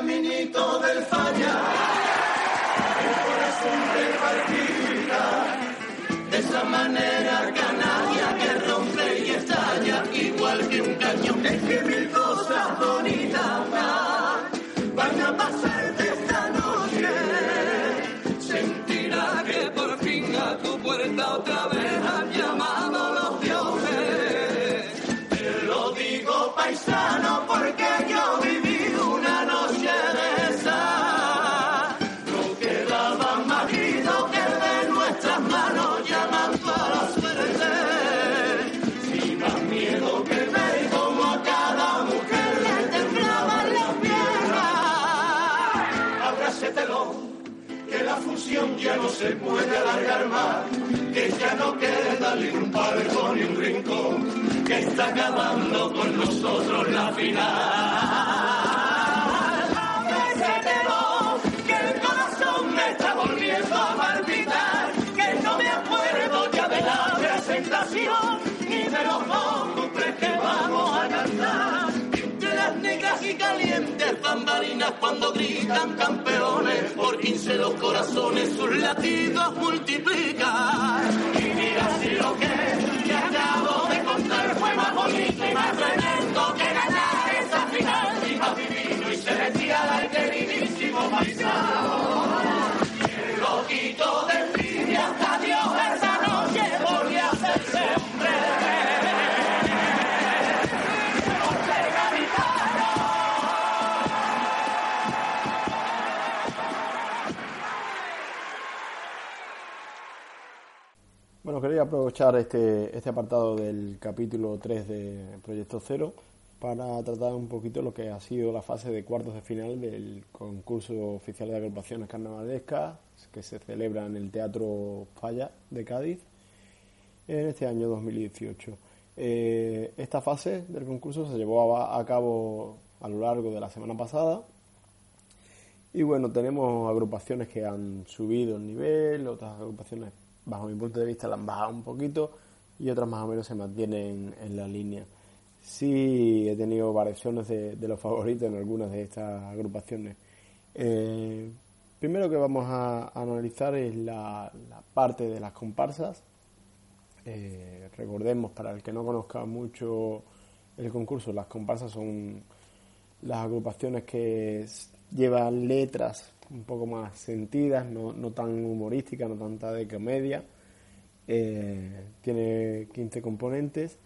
caminito del falla, el corazón te palpita, de esa manera canalla ya no se puede alargar más, que ya no queda ni un palco ni un rincón, que está acabando con nosotros la final. Bambalinas cuando gritan campeones por 15 los corazones sus latidos multiplican. Y mira si lo que te acabo de contar fue más bonito y más Quería aprovechar este, este apartado del capítulo 3 de Proyecto Cero para tratar un poquito lo que ha sido la fase de cuartos de final del concurso oficial de agrupaciones carnavalescas que se celebra en el Teatro Falla de Cádiz en este año 2018. Eh, esta fase del concurso se llevó a, a cabo a lo largo de la semana pasada y bueno, tenemos agrupaciones que han subido el nivel, otras agrupaciones bajo mi punto de vista la han bajado un poquito y otras más o menos se mantienen en la línea. Sí he tenido variaciones de, los favoritos en algunas de estas agrupaciones. Eh, primero que vamos a, analizar es la, la, parte de las comparsas. Eh, recordemos, para el que no conozca mucho el concurso, las comparsas son las agrupaciones que llevan letras un poco más sentidas, no, no tan humorísticas, no tanta de comedia. Eh, tiene 15 componentes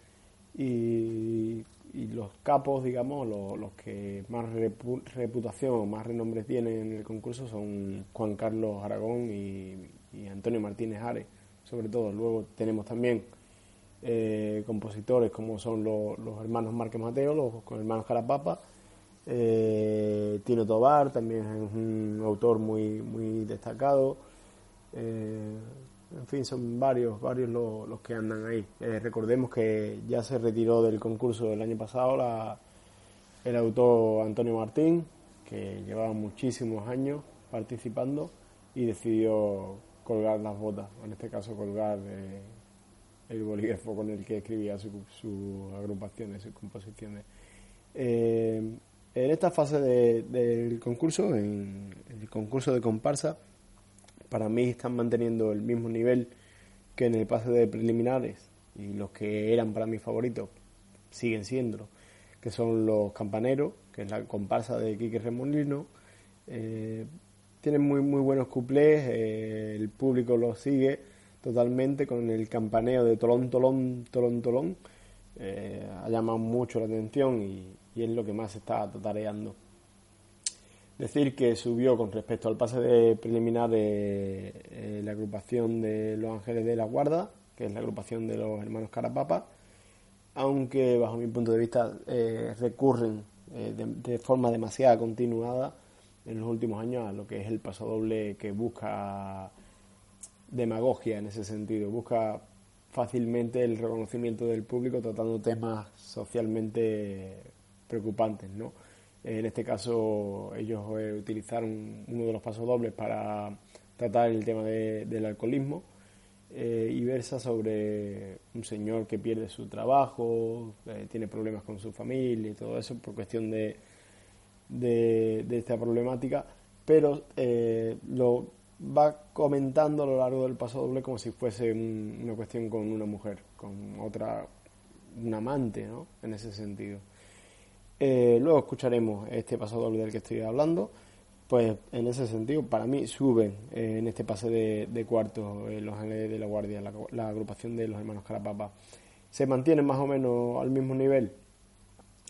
y, los capos, digamos, los, los que más repu reputación o más renombre tienen en el concurso son Juan Carlos Aragón y, y Antonio Martínez Ares, sobre todo. Luego tenemos también eh, compositores como son los, los hermanos Márquez Mateo, los, los hermanos Carapapa, eh, Tino Tobar también es un autor muy, muy destacado. Eh, en fin, son varios, varios los, que andan ahí. Eh, recordemos que ya se retiró del concurso del año pasado el autor Antonio Martín, que llevaba muchísimos años participando y decidió colgar las botas, en este caso colgar el bolígrafo con el que escribía sus su agrupaciones, sus composiciones. En esta fase de, del concurso, en el concurso de comparsa, para mí están manteniendo el mismo nivel que en el pase de preliminares y los que eran para mí favoritos siguen siendo, que son los campaneros, que es la comparsa de Quique Remolino. Eh, tienen muy, muy buenos cuplés, eh, el público los sigue totalmente con el campaneo de tolón, tolón, tolón, tolón. Eh, ha llamado mucho la atención y, y es lo que más está tareando. Decir que subió con respecto al pase de preliminar de eh, la agrupación de los Ángeles de la Guarda, que es la agrupación de los hermanos Carapapa, aunque bajo mi punto de vista eh, recurren eh, de, forma demasiado continuada en los últimos años a lo que es el paso doble que busca demagogia en ese sentido, busca fácilmente el reconocimiento del público tratando temas socialmente preocupantes, ¿no? En este caso ellos eh, utilizaron uno de los pasos dobles para tratar el tema del alcoholismo eh, y versa sobre un señor que pierde su trabajo, eh, tiene problemas con su familia y todo eso por cuestión de, de, esta problemática, pero lo va comentando a lo largo del paso doble como si fuese una cuestión con una mujer, con otra, un amante, ¿no? En ese sentido. Luego escucharemos este paso doble del que estoy hablando pues en ese sentido, para mí suben eh, en este pase de, cuartos eh, los Ángeles de la Guardia, la, agrupación de los hermanos Carapapa. Se mantienen más o menos al mismo nivel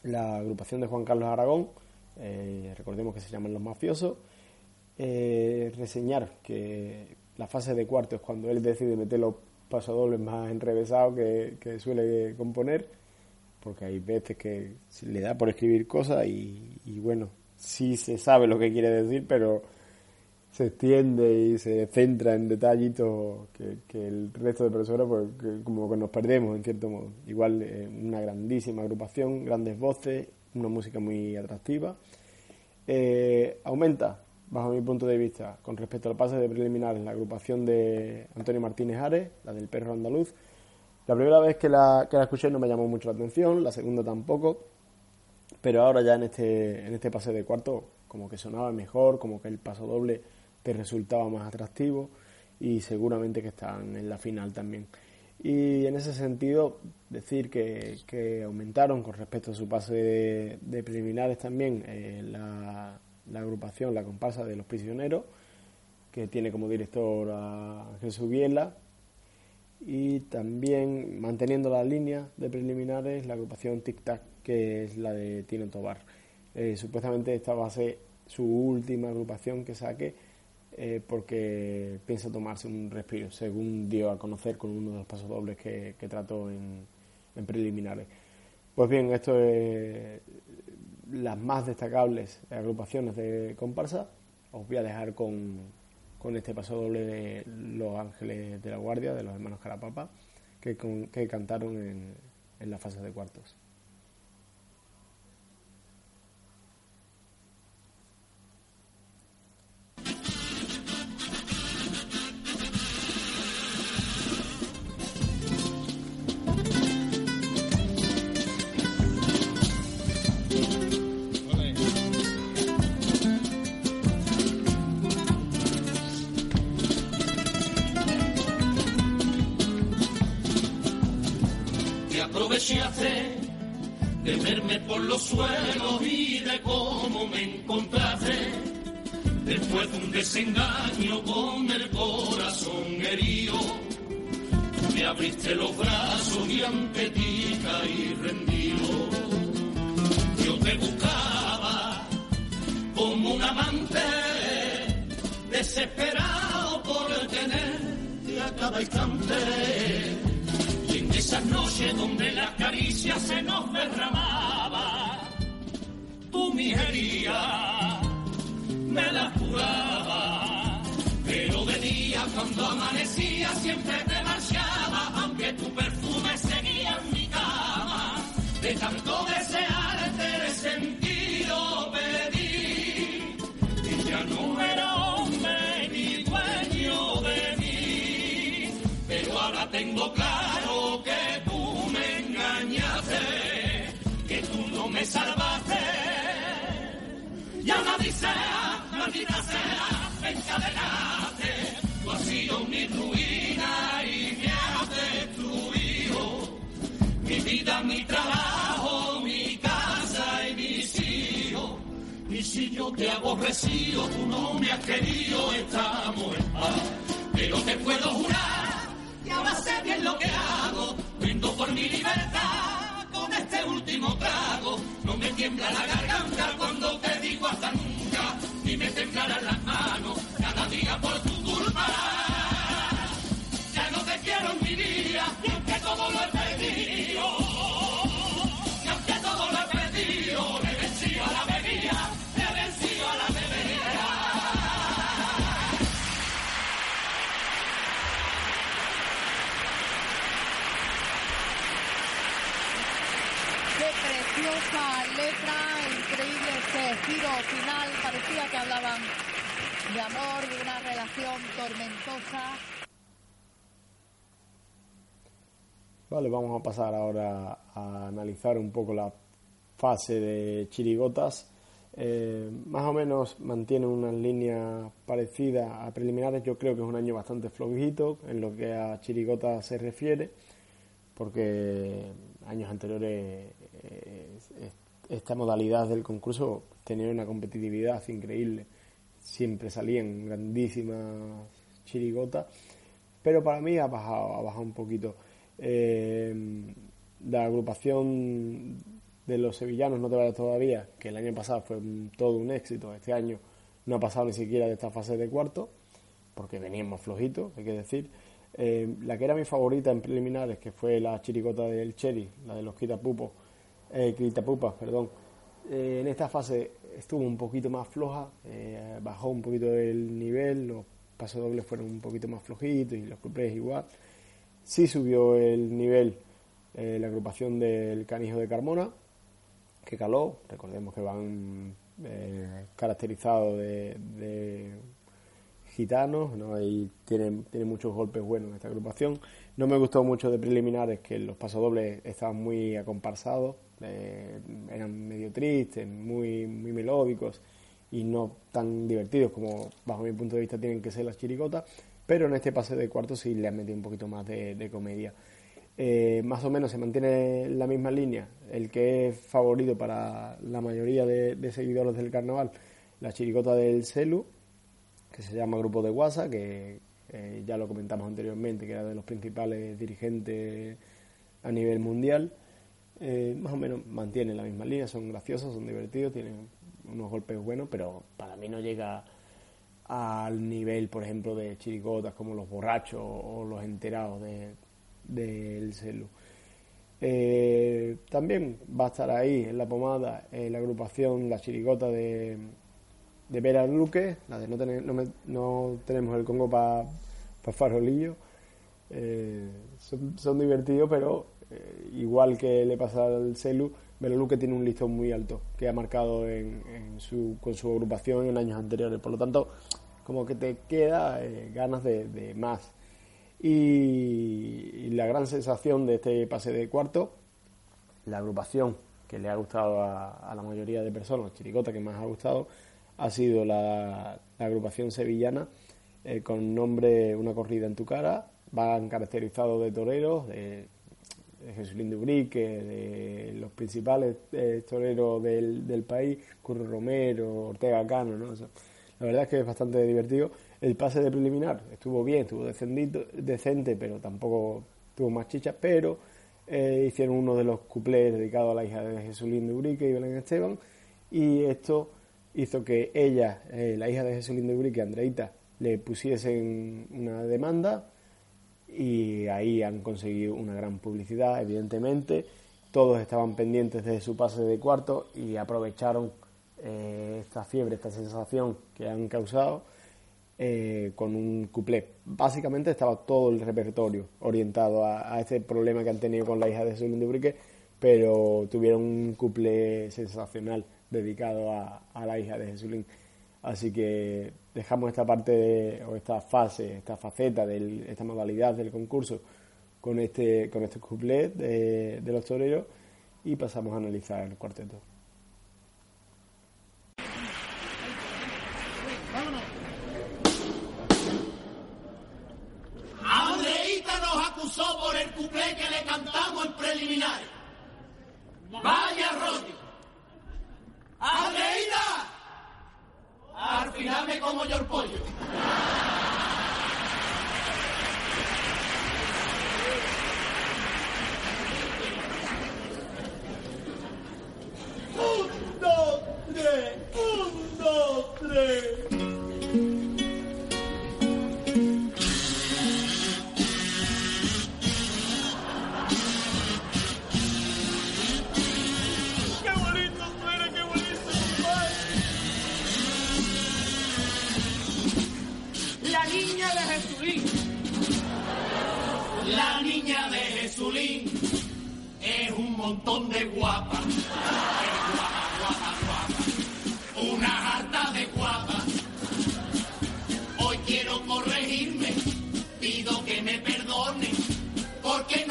la agrupación de Juan Carlos Aragón, eh, recordemos que se llaman los mafiosos. reseñar que la fase de cuartos es cuando él decide meter los pasodobles más enrevesados que suele componer, porque hay veces que le da por escribir cosas y, y bueno, sí se sabe lo que quiere decir, pero se extiende y se centra en detallitos que, el resto de personas, pues como que nos perdemos en cierto modo. Igual eh, una grandísima agrupación, grandes voces, una música muy atractiva. Eh, aumenta, bajo mi punto de vista, con respecto al pase de preliminares, la agrupación de Antonio Martínez Ares, la del perro andaluz. La primera vez que la, que la escuché no me llamó mucho la atención, la segunda tampoco pero ahora ya en este, en este pase de cuarto como que sonaba mejor, como que el paso doble te resultaba más atractivo y seguramente que están en la final también. Y en ese sentido, decir que, aumentaron con respecto a su pase de, preliminares también eh, la, la, agrupación, la comparsa de los prisioneros, que tiene como director a Jesús Biela, y también manteniendo la línea de preliminares la agrupación Tic Tac que es la de Tino Tobar. Eh, supuestamente esta va a ser su última agrupación que saque eh, porque piensa tomarse un respiro, según dio a conocer con uno de los pasos dobles que, trató en, preliminares. Pues bien, esto es las más destacables agrupaciones de comparsa. Os voy a dejar con, con este paso doble de Los Ángeles de la Guardia, de los hermanos Carapapa, que, que cantaron en, en la fase de cuartos. De verme por los suelos y de cómo me encontraste. Después de un desengaño con el corazón herido, me abriste los brazos y ante ti caí rendido. Yo te buscaba como un amante, desesperado por tenerte a cada instante esa noche donde la caricia se nos derramaba, tu miseria me la curaba. Pero de día cuando amanecía siempre te marchaba, aunque tu perfume seguía en mi cama. De tanto desearte Maldita sea, encadenaste. Tú has sido mi ruina y me has destruido. Mi vida, mi trabajo, mi casa y mis hijos. Y si yo te hago aborrecido, tú no me has querido, estamos en paz. Pero te puedo jurar, y ahora sé bien lo que hago, brindo por mi libertad este último trago, no me tiembla la garganta cuando te digo hasta temblarán las manos cada día por tu culpa. Ya no te quiero en mi vida, que todo lo he letra, increíble este giro final, parecía que hablaban de amor, de una relación tormentosa. Vale, vamos a pasar ahora a analizar un poco la fase de chirigotas. Eh, más o menos mantiene una línea parecida a preliminares. Yo creo que es un año bastante flojito en lo que a chirigotas se refiere, porque años anteriores esta modalidad del concurso tenía una competitividad increíble. Siempre salían grandísimas chirigotas, pero para mí ha bajado, ha bajado un poquito. Eh, la agrupación de los sevillanos no te vayas todavía, que el año pasado fue todo un éxito, este año no ha pasado ni siquiera de esta fase de cuarto, porque veníamos flojitos, hay que decir. Eh, la que era mi favorita en preliminares, que fue la chirigota del Cherry, la de los Quitapupos, eh, perdón. Eh, en esta fase estuvo un poquito más floja, eh, bajó un poquito el nivel, los pasos dobles fueron un poquito más flojitos y los cuplés igual. Sí subió el nivel eh, la agrupación del Canijo de Carmona, que caló, recordemos que van caracterizados de, gitanos, ¿no? y tienen, tienen muchos golpes buenos en esta agrupación. No me gustó mucho de preliminares que los pasodobles estaban muy acomparsados, eh, eran medio tristes, muy, muy melódicos y no tan divertidos como bajo mi punto de vista tienen que ser las chiricotas, pero en este pase de cuarto sí le han metido un poquito más de, comedia. Eh, más o menos se mantiene la misma línea, el que es favorito para la mayoría de, seguidores del carnaval, la chiricota del Celu, que se llama Grupo de Guasa, que eh, ya lo comentamos anteriormente, que era de los principales dirigentes a nivel mundial. Eh, más o menos mantienen la misma línea, son graciosos, son divertidos, tienen unos golpes buenos, pero para mí no llega al nivel, por ejemplo, de chiricotas como los borrachos o los enterados del de, celu. Eh, también va a estar ahí en la pomada eh, la agrupación La Chirigota de, de Vera Luque, la de no, tener, no, tenemos el Congo para pa farolillo. son, divertidos, pero eh, igual que le pasa al Celu, que tiene un listón muy alto que ha marcado en, su, con su agrupación en años anteriores. Por lo tanto, como que te queda eh, ganas de, más. Y, la gran sensación de este pase de cuarto, la agrupación que le ha gustado a, la mayoría de personas, Chiricota que más ha gustado, ha sido la, agrupación sevillana eh, con nombre Una corrida en tu cara. Van caracterizados de toreros, de de Jesulín de Ubrique, de los principales eh, toreros del, del, país, Curro Romero, Ortega Cano, ¿no? la verdad es que es bastante divertido. El pase de preliminar estuvo bien, estuvo decente, pero tampoco tuvo más chicha, pero eh, hicieron uno de los cuplés dedicados a la hija de Jesulín de Ubrique y Belén Esteban, y esto hizo que ella, eh, la hija de Jesulín de Ubrique, Andreita, le pusiesen una demanda y ahí han conseguido una gran publicidad, evidentemente. Todos estaban pendientes de su pase de cuarto y aprovecharon eh, esta fiebre, esta sensación que han causado eh, con un cuplé. Básicamente estaba todo el repertorio orientado a, este problema que han tenido con la hija de Zulín de Brique, pero tuvieron un cuplé sensacional dedicado a, la hija de Jesulín. Así que dejamos esta parte o esta fase, esta faceta de esta modalidad del concurso con este con este couplet de, los toreros y pasamos a analizar el cuarteto. Andreita nos acusó por el cuplé que le cantamos en preliminar. Vaya rollo. Andreita al final me como yo el pollo.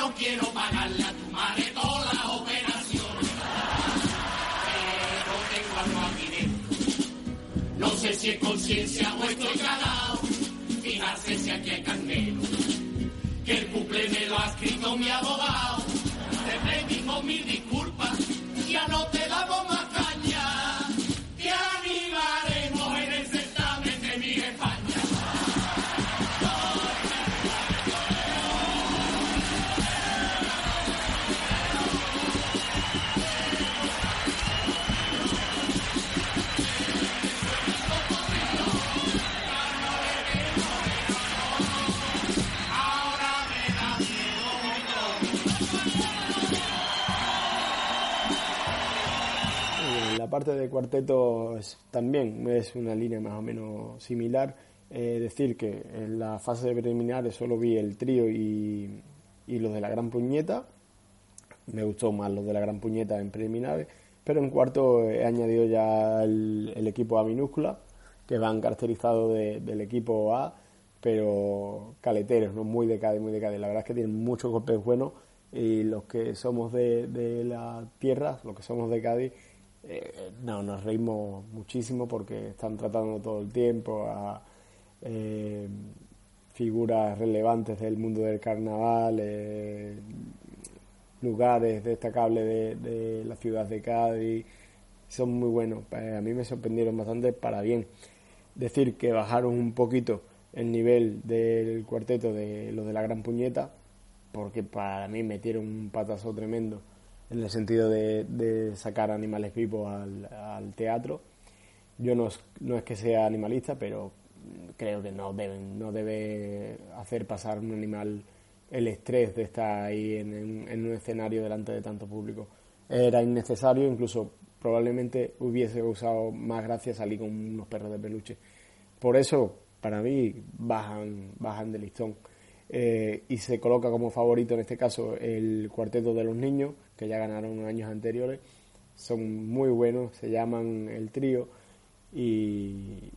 No quiero pagarle a tu madre todas las operaciones. Pero tengo algo aquí dentro. No sé si es conciencia o estoy cagado. Fijarse si aquí hay candelo. Que el cumple me lo ha escrito mi abogado. Te pedimos mil disculpas. Ya no te damos más parte de cuarteto es- también es una línea más o menos similar. Eh, decir que en la fase de preliminares solo vi el trío y, y los de la gran puñeta. Me gustó más los de la gran puñeta en preliminares. Pero en cuarto he añadido ya el, equipo A minúscula, que van caracterizados de- del equipo A, pero caleteros, no muy de Cádiz, muy de. La verdad es que tienen muchos golpes buenos y los que somos de, de la tierra, los que somos de Cádiz, eh, no, nos reímos muchísimo porque están tratando todo el tiempo a eh, figuras relevantes del mundo del carnaval, eh, lugares destacables de, la ciudad de Cádiz, son muy buenos. Eh, a mí me sorprendieron bastante para bien. Decir que bajaron un poquito el nivel del cuarteto de los de la Gran Puñeta, porque para mí metieron un patazo tremendo en el sentido de, de sacar animales vivos al, teatro. Yo no, es- no es que sea animalista, pero creo que no deben no debe hacer pasar un animal el estrés de estar ahí en, en- en un escenario delante de tanto público. Era innecesario, incluso probablemente hubiese causado más gracia salir con unos perros de peluche. Por eso, para mí, bajan, bajan de listón. Eh, y se coloca como favorito en este caso el cuarteto de los niños, que ya ganaron años anteriores. Son muy buenos, se llaman el trío y,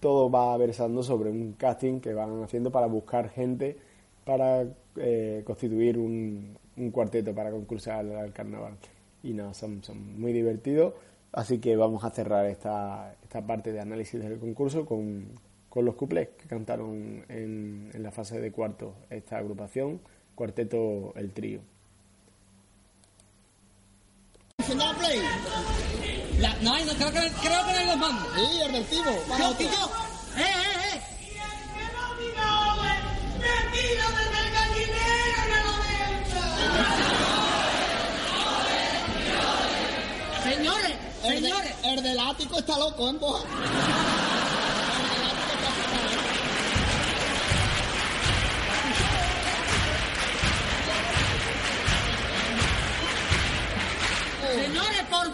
todo va versando sobre un casting que van haciendo para buscar gente para eh, constituir un, un cuarteto para concursar al, al carnaval. Y nada, son, son muy divertidos. Así que vamos a cerrar esta, esta parte de análisis del concurso con, con los cuplés que cantaron en, en la fase de cuarto esta agrupación, Cuarteto El Trío. La no hay, no, creo, que, creo que no hay los mandos. Sí, el recibo. Para Yo, yo. ¡Eh, eh, eh! Señores, El, de- señores. el del ático está loco, ¿eh?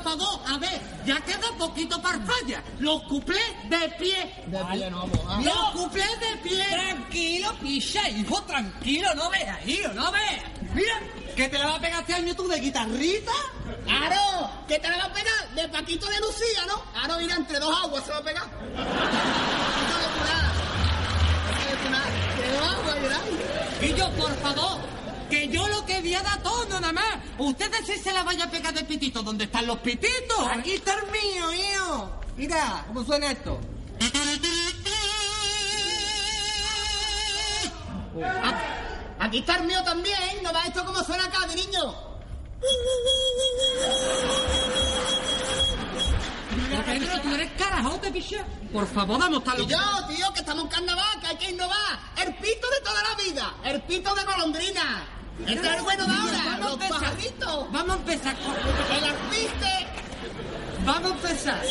Por favor, a ver, ya queda poquito para falla. Los cuplés de pie. De pie no, cuplés de pie. Tranquilo, picha, hijo, tranquilo, no veas, hijo, no veas. Mira, que te la va a pegar este año tú de guitarrita. ¡Claro! ¿Qué te la va a pegar? De Paquito de Lucía, ¿no? Ahora mira, entre dos aguas se va a pegar. Paquito de Cunar. Paquito de Cunar. Entre dos aguas, ¿verdad? Y yo, por favor, que yo lo que voy a dar todo nada más. Ustedes si se la vaya a pegar de pitito, ¿dónde están los pititos? Aquí está el mío, hijo. Mira, ¿cómo suena esto? Aquí está el mío también. ¿No va esto como suena acá, de niño? Pedro, tú eres carajote, picha. Por favor, vamos a Y yo, tío, que estamos en carnaval, que hay que innovar. El pito de toda la vida. El pito de golondrina. El bueno ahora. Vamos a empezar. Vamos a empezar con... El artista. Vamos a empezar.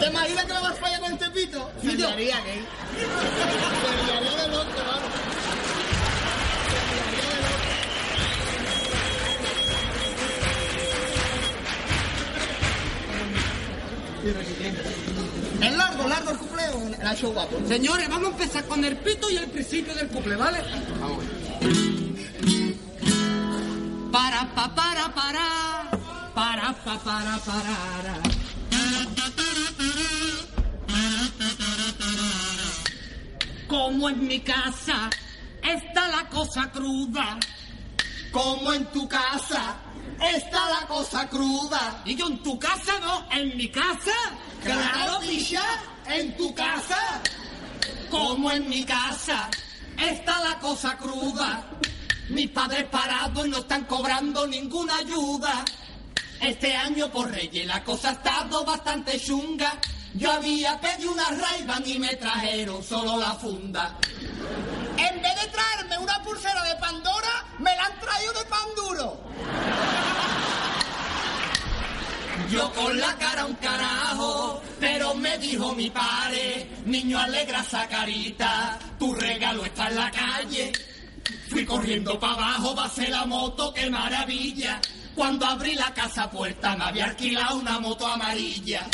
¿Te imaginas que me vas a fallar con este pito? Se gay. Se liaría de loco, vamos. Se. Es largo, largo el cupleo. El hecho guapo. Señores, vamos a empezar con el pito y el principio del couple, ¿vale? Pa, para, para. Para, pa, para, para. Como en mi casa está la cosa cruda. Como en tu casa está la cosa cruda. Y yo en tu casa no, en mi casa. Claro, picha, en tu casa. Como en mi casa está la cosa cruda. Mis padres parados y no están cobrando ninguna ayuda. Este año por Reyes la cosa ha estado bastante chunga. Yo había pedido una ray y me trajeron solo la funda. En vez de traerme una pulsera de Pandora, me la han traído de pan duro. Yo con la cara un carajo, pero me dijo mi padre, niño alegra esa carita, tu regalo está en la calle. Fui corriendo para abajo, basé la moto, qué maravilla. Cuando abrí la casa puerta me había alquilado una moto amarilla.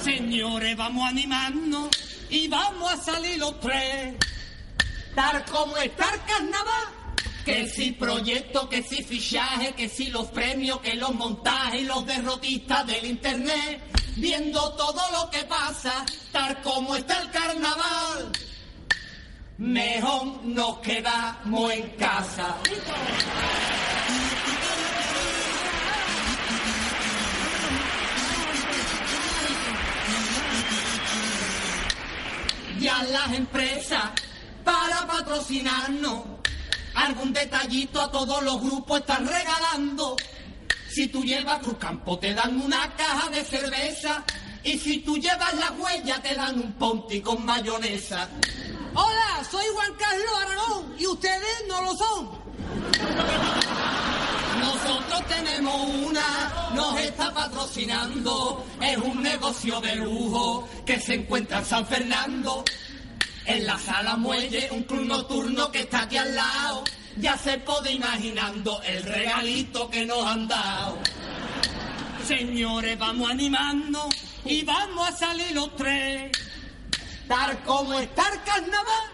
Señores, vamos a animarnos y vamos a salir los tres. Tal como está el carnaval. Que si proyecto, que si fichaje, que si los premios, que los montajes y los derrotistas del internet. Viendo todo lo que pasa, tal como está el carnaval. Mejor nos quedamos en casa. Ya las empresas para patrocinarnos algún detallito a todos los grupos están regalando. Si tú llevas Cruz Campo te dan una caja de cerveza y si tú llevas la huella te dan un ponti con mayonesa. Hola, soy Juan Carlos Aragón y ustedes no lo son. Nosotros tenemos una, nos está patrocinando, es un negocio de lujo que se encuentra en San Fernando. En la sala muelle, un club nocturno que está aquí al lado. Ya se puede imaginando el regalito que nos han dado. Señores, vamos animando y vamos a salir los tres. Tal como está el carnaval.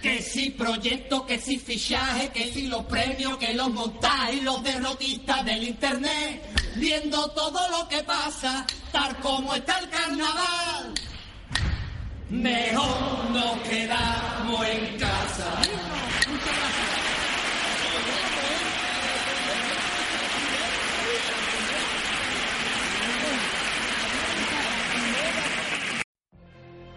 Que si proyecto, que si fichaje, que si los premios, que los montajes, los derrotistas del internet. Viendo todo lo que pasa, tal como está el carnaval. Mejor nos quedamos en casa.